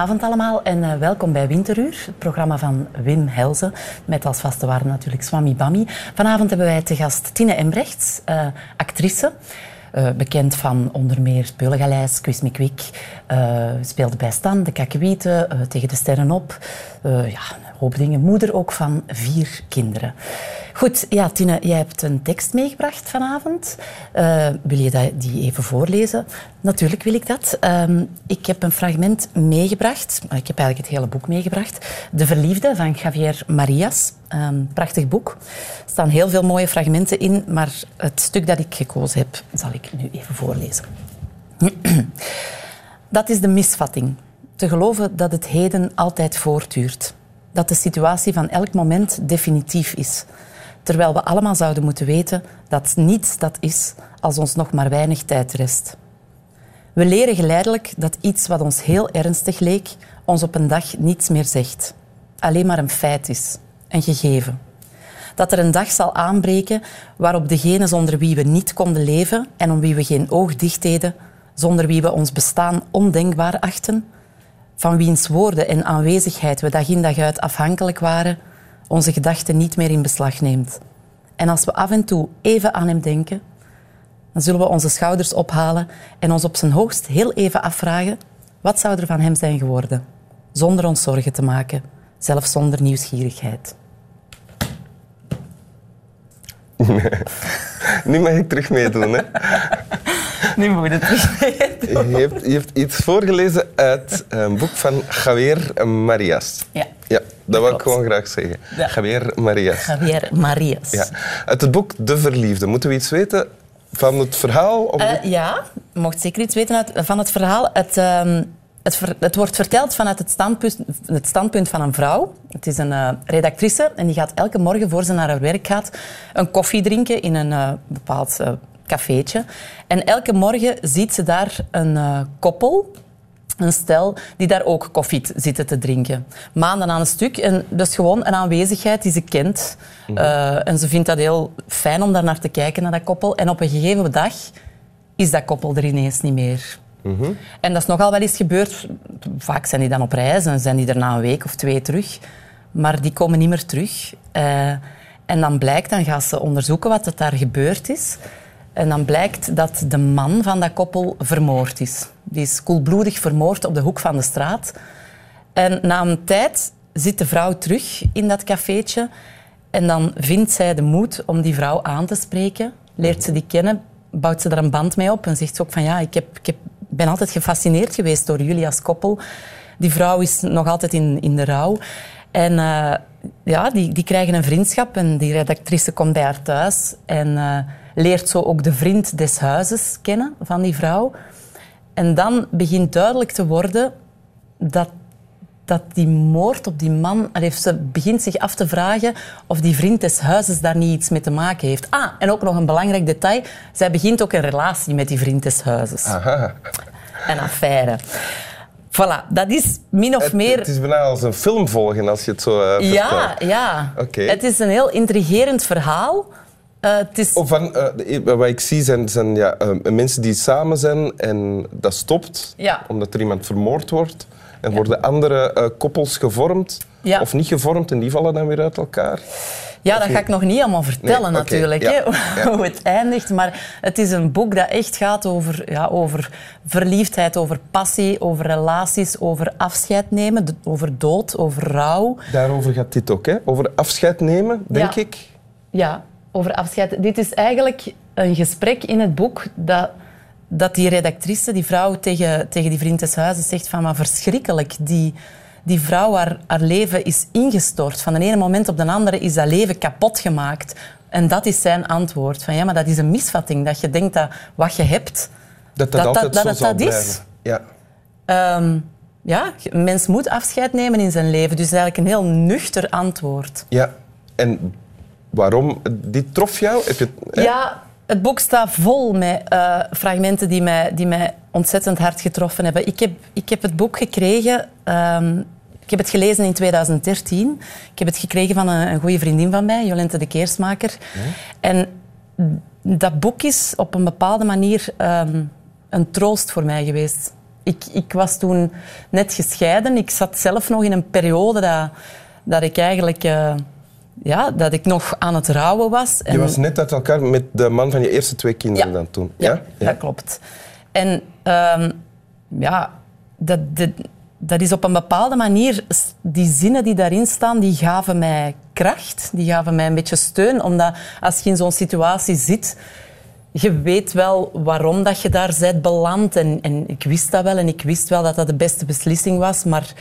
Goedenavond allemaal en uh, welkom bij Winteruur, het programma van Wim Helzen, met als vaste waarde natuurlijk Swami Bami. Vanavond hebben wij te gast Tine Embrechts, uh, actrice. Uh, bekend van onder meer Speulengaleis, Quiz me Quick. speelde bij Stan, de Kakkewieten, Tegen de Sterren op. ja, Moeder ook van vier kinderen. Goed, ja, Tine, jij hebt een tekst meegebracht vanavond. Uh, wil je die even voorlezen? Natuurlijk wil ik dat. Um, ik heb een fragment meegebracht. Ik heb eigenlijk het hele boek meegebracht. De Verliefde van Javier Marias. Um, prachtig boek. Er staan heel veel mooie fragmenten in, maar het stuk dat ik gekozen heb, zal ik nu even voorlezen. dat is de misvatting. Te geloven dat het heden altijd voortduurt. Dat de situatie van elk moment definitief is terwijl we allemaal zouden moeten weten dat niets dat is als ons nog maar weinig tijd rest. We leren geleidelijk dat iets wat ons heel ernstig leek, ons op een dag niets meer zegt. Alleen maar een feit is, een gegeven. Dat er een dag zal aanbreken waarop degene zonder wie we niet konden leven en om wie we geen oog dicht deden, zonder wie we ons bestaan ondenkbaar achten, van wiens woorden en aanwezigheid we dag in dag uit afhankelijk waren, onze gedachten niet meer in beslag neemt. En als we af en toe even aan hem denken, dan zullen we onze schouders ophalen en ons op zijn hoogst heel even afvragen wat zou er van hem zijn geworden, zonder ons zorgen te maken, zelfs zonder nieuwsgierigheid. nu mag ik terug meedoen, hè? Nu moet je hebt, je hebt iets voorgelezen uit een boek van Javier Marias. Ja. Ja, dat wil ik gewoon graag zeggen. Ja. Javier Marias. Javier Marias. Ja. Uit het boek De Verliefde. Moeten we iets weten van het verhaal? Of uh, ja, je mocht zeker iets weten uit, van het verhaal. Het, uh, het, ver, het, wordt verteld vanuit het standpunt, het standpunt, van een vrouw. Het is een uh, redactrice en die gaat elke morgen voor ze naar haar werk gaat een koffie drinken in een uh, bepaald cafeetje. En elke morgen ziet ze daar een koppel een stel die daar ook koffie zitten te drinken. Maanden aan een stuk. En dat is gewoon een aanwezigheid die ze kent. Mhm. Uh, en ze vindt dat heel fijn om daar naar te kijken, naar dat koppel. En op een gegeven dag is dat koppel er ineens niet meer. Mm -hmm. En dat is nogal wel eens gebeurd. Vaak zijn die dan op reis en zijn die er na een week of twee terug. Maar die komen niet meer terug. Uh, en dan blijkt, dan gaan ze onderzoeken wat er daar gebeurd is. En dan blijkt dat de man van dat koppel vermoord is. Die is koelbloedig vermoord op de hoek van de straat. En na een tijd zit de vrouw terug in dat cafeetje. En dan vindt zij de moed om die vrouw aan te spreken. Leert ze die kennen, bouwt ze er een band mee op. En zegt ze ook van ja, ik, heb, ik ben altijd gefascineerd geweest door jullie als koppel. Die vrouw is nog altijd in, in de rouw. En uh, ja, die, die krijgen een vriendschap. En die redactrice komt bij haar thuis. En... Uh, leert zo ook de vriend des huizes kennen van die vrouw. En dan begint duidelijk te worden dat, dat die moord op die man... Ze begint zich af te vragen of die vriend des huizes daar niet iets mee te maken heeft. Ah, en ook nog een belangrijk detail. Zij begint ook een relatie met die vriend des huizes. Aha. Een affaire. Voilà, dat is min of het, meer... Het is bijna als een film volgen als je het zo uh, Ja, ja. Okay. Het is een heel intrigerend verhaal. Uh, is... van, uh, wat ik zie zijn, zijn ja, uh, mensen die samen zijn en dat stopt ja. omdat er iemand vermoord wordt. En ja. worden andere koppels gevormd ja. of niet gevormd en die vallen dan weer uit elkaar. Ja, dat ga ik nog niet allemaal vertellen nee, okay. natuurlijk, hè, hoe het eindigt. Maar het is een boek dat echt gaat over, ja, over verliefdheid, over passie, over relaties, over afscheid nemen, over dood, over rouw. Daarover gaat dit ook, hè? over afscheid nemen, denk ik. Ja, over afscheid. Dit is eigenlijk een gesprek in het boek dat, dat die redactrice, die vrouw, tegen, tegen die vriend des huizes zegt van maar verschrikkelijk, die, die vrouw, haar, haar leven is ingestort. Van de ene moment op de andere is dat leven kapot gemaakt. En dat is zijn antwoord. Van ja, maar dat is een misvatting. Dat je denkt dat wat je hebt, dat dat, dat, dat, dat, dat, dat is. Ja. Um, ja, een mens moet afscheid nemen in zijn leven. Dus eigenlijk een heel nuchter antwoord. Ja, en waarom? Dit trof jou? Heb je, hè? Ja, het boek staat vol met uh, fragmenten die mij, die mij ontzettend hard getroffen hebben. Ik heb, ik heb het boek gekregen... Um, ik heb het gelezen in 2013. Ik heb het gekregen van een, een goede vriendin van mij, Jolente de Keersmaker. Ja. En dat boek is op een bepaalde manier um, een troost voor mij geweest. Ik, ik was toen net gescheiden. Ik zat zelf nog in een periode dat, dat ik eigenlijk... eh, ja, dat ik nog aan het rouwen was. Je was net uit elkaar met de man van je eerste twee kinderen Ja. dan toen. Ja, dat klopt. En ehm, ja, dat, dat, dat is op een bepaalde manier... Die zinnen die daarin staan, die gaven mij kracht. Die gaven mij een beetje steun. Omdat als je in zo'n situatie zit... Je weet wel waarom dat je daar bent beland. En, en ik wist dat wel. En ik wist wel dat dat de beste beslissing was. Maar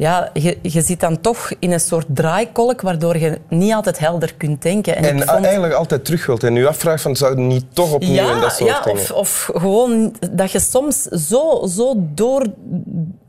ja, je, je zit dan toch in een soort draaikolk... waardoor je niet altijd helder kunt denken. En, En vond- eigenlijk altijd terug wilt. En u afvraagt van, zou het niet toch opnieuw en dat soort ja dingen? of, of gewoon dat je soms zo, zo door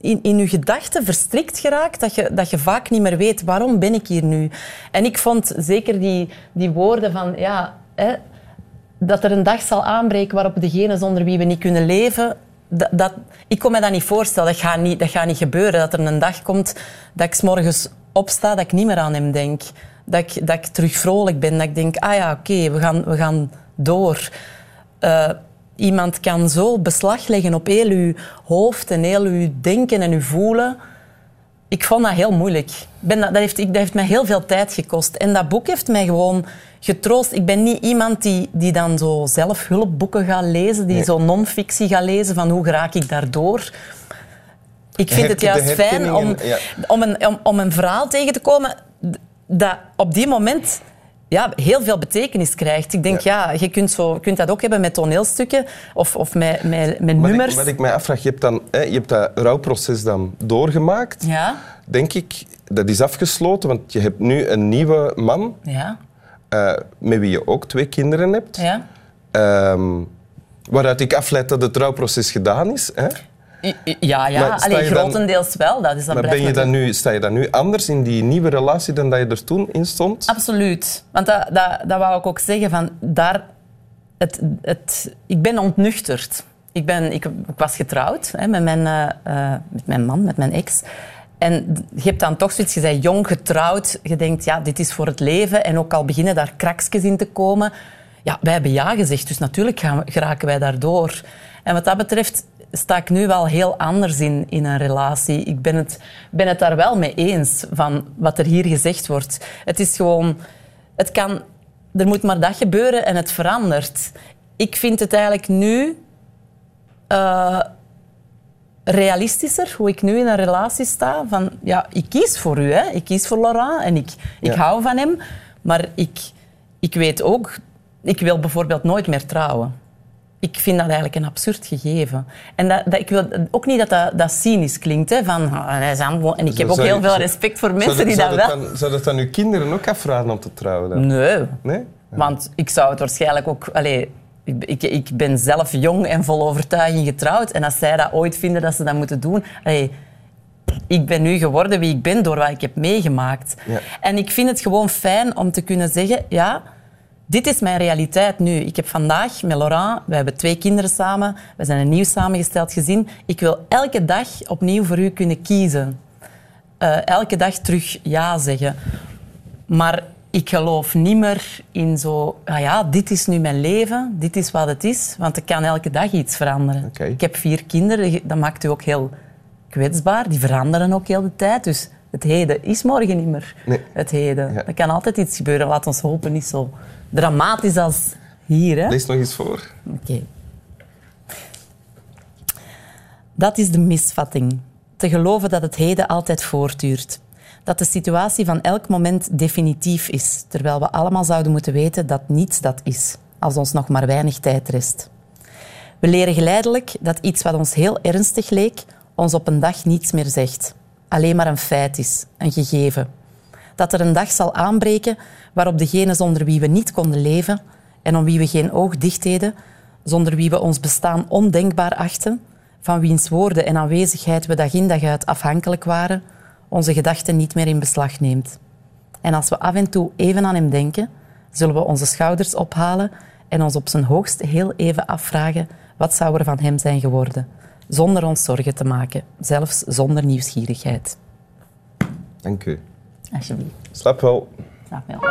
in, in je gedachten verstrikt geraakt dat je, dat je vaak niet meer weet waarom ben ik hier nu. En ik vond zeker die, die woorden van ja, hè, dat er een dag zal aanbreken waarop degene zonder wie we niet kunnen leven. Dat, dat, ik kon me dat niet voorstellen. Dat gaat niet, dat gaat niet gebeuren. Dat er een dag komt dat ik 's morgens opsta, dat ik niet meer aan hem denk. Dat ik, dat ik terug vrolijk ben. Dat ik denk, ah ja, oké, we, gaan, we gaan door. Eh, iemand kan zo beslag leggen op heel uw hoofd en heel uw denken en uw voelen. Ik vond dat heel moeilijk. Ben dat, dat, heeft, ik- dat heeft mij heel veel tijd gekost. En dat boek heeft mij gewoon getroost. Ik ben niet iemand die, die dan zo zelf hulpboeken gaat lezen, die Nee. zo non-fictie gaat lezen van hoe raak ik daardoor. Ik vind het juist fijn om, ja. om, een, om, om een verhaal tegen te komen dat op die moment ja, heel veel betekenis krijgt. Ik denk, ja, je kunt, zo, kunt dat ook hebben met toneelstukken of, of met, met, met Wat nummers. ik, wat ik mij afvraag, je hebt, dan, hè, je hebt dat rouwproces dan doorgemaakt. Ja, Denk ik, dat is afgesloten, want je hebt nu een nieuwe man ja, eh, met wie je ook twee kinderen hebt. ja. Ehm, waaruit ik afleid dat het rouwproces gedaan is. Hè? Ja, ja. Alleen dan- grotendeels wel. Dat is dan Maar ben je dan nu, sta je dan nu anders in die nieuwe relatie dan dat je er toen in stond? Absoluut. Want dat, dat, dat wou ik ook zeggen. Van daar, het, het, ik ben ontnuchterd. Ik, ben, ik, ik was getrouwd hè, met, mijn, eh, eh, met mijn man, met mijn ex. En je hebt dan toch zoiets, je bent jong getrouwd. Je denkt, ja, dit is voor het leven. En ook al beginnen daar krakjes in te komen. Ja, wij hebben ja gezegd, dus natuurlijk gaan geraken wij daardoor. En wat dat betreft sta ik nu wel heel anders in, in een relatie. Ik ben het, ben het daar wel mee eens van wat er hier gezegd wordt. Het is gewoon... Het kan... Er moet maar dat gebeuren en het verandert. Ik vind het eigenlijk nu... eh, realistischer, hoe ik nu in een relatie sta. Van, ja, ik kies voor u, hè. ik kies voor Laurent en ik, ik Ja. hou van hem. Maar ik, ik weet ook, ik wil bijvoorbeeld nooit meer trouwen. Ik vind dat eigenlijk een absurd gegeven. En dat, dat, ik wil ook niet dat dat, dat cynisch klinkt. Hè, van, ah, hij is en ik heb ook je- heel veel respect voor Zou mensen die zou dat wel... Dan, zou dat dan uw kinderen ook afraden om te trouwen? Dan? Nee, Nee? want ik zou het waarschijnlijk ook... Allee, ik, ik, ben zelf jong en vol overtuiging getrouwd. En als zij dat ooit vinden dat ze dat moeten doen... allee, ik ben nu geworden wie ik ben door wat ik heb meegemaakt. Ja. En ik vind het gewoon fijn om te kunnen zeggen... Ja, dit is mijn realiteit nu. Ik heb vandaag met Laurent... We hebben twee kinderen samen. We zijn een nieuw samengesteld gezin. Ik wil elke dag opnieuw voor u kunnen kiezen. Eh, elke dag terug ja zeggen. Maar ik geloof niet meer in zo... Ah ja, dit is nu mijn leven, dit is wat het is. Want ik kan elke dag iets veranderen. Ik heb vier kinderen, dat maakt u ook heel kwetsbaar. Die veranderen ook heel de tijd. Dus het heden is morgen niet meer Nee. het heden. Ja. Er kan altijd iets gebeuren. Laat ons hopen, niet zo dramatisch als hier. Hè? Lees nog eens voor. Oké. Dat is de misvatting. Te geloven dat het heden altijd voortduurt. Dat de situatie van elk moment definitief is, terwijl we allemaal zouden moeten weten dat niets dat is, als ons nog maar weinig tijd rest. We leren geleidelijk dat iets wat ons heel ernstig leek, ons op een dag niets meer zegt. Alleen maar een feit is, een gegeven. Dat er een dag zal aanbreken waarop degene zonder wie we niet konden leven en om wie we geen oog dicht deden, zonder wie we ons bestaan ondenkbaar achten, van wiens woorden en aanwezigheid we dag in dag uit afhankelijk waren, onze gedachten niet meer in beslag neemt. En als we af en toe even aan hem denken, zullen we onze schouders ophalen en ons op zijn hoogst heel even afvragen wat zou er van hem zijn geworden, zonder ons zorgen te maken, zelfs zonder nieuwsgierigheid. Dank u. Alsjeblieft. Slap wel. Snap je wel.